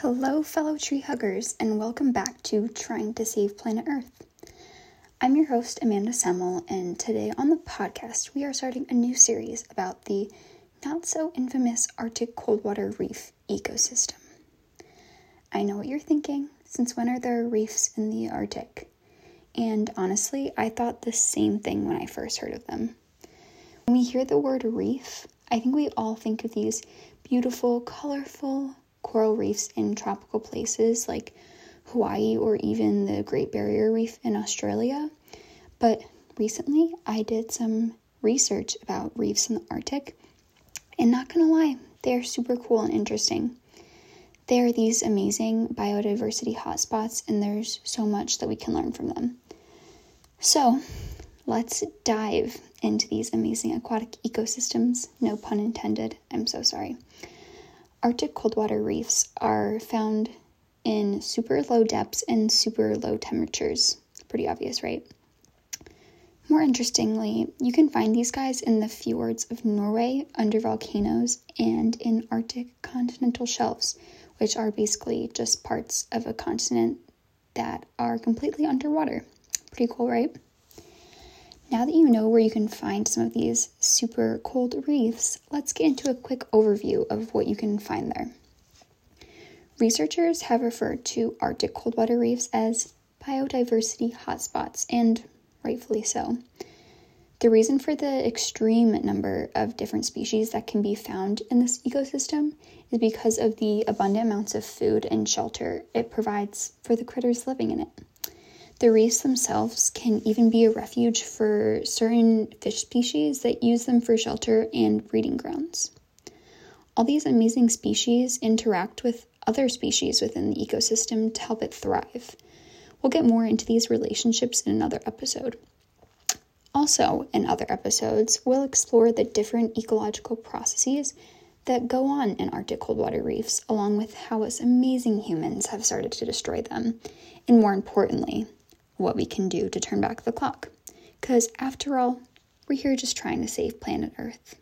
Hello, fellow tree huggers, and welcome back to Trying to Save Planet Earth. I'm your host, Amanda Semmel, and today on the podcast, we are starting a new series about the not so infamous Arctic cold water reef ecosystem. I know what you're thinking since when are there reefs in the Arctic? And honestly, I thought the same thing when I first heard of them. When we hear the word reef, I think we all think of these beautiful, colorful, coral reefs in tropical places like Hawaii or even the Great Barrier Reef in Australia. But recently I did some research about reefs in the Arctic, and not gonna lie, they are super cool and interesting. They are these amazing biodiversity hotspots, and there's so much that we can learn from them. So, let's dive into these amazing aquatic ecosystems. No pun intended, I'm so sorry. Arctic cold water reefs are found in super low depths and super low temperatures. Pretty obvious, right? More interestingly, you can find these guys in the fjords of Norway, under volcanoes, and in Arctic continental shelves, which are basically just parts of a continent that are completely underwater. Pretty cool, right? Now that you know where you can find some of these super cold reefs, let's get into a quick overview of what you can find there. Researchers have referred to Arctic cold water reefs as biodiversity hotspots, and rightfully so. The reason for the extreme number of different species that can be found in this ecosystem is because of the abundant amounts of food and shelter it provides for the critters living in it. The reefs themselves can even be a refuge for certain fish species that use them for shelter and breeding grounds. All these amazing species interact with other species within the ecosystem to help it thrive. We'll get more into these relationships in another episode. Also, in other episodes, we'll explore the different ecological processes that go on in Arctic cold water reefs, along with how us amazing humans have started to destroy them, and more importantly, what we can do to turn back the clock. Because after all, we're here just trying to save planet Earth.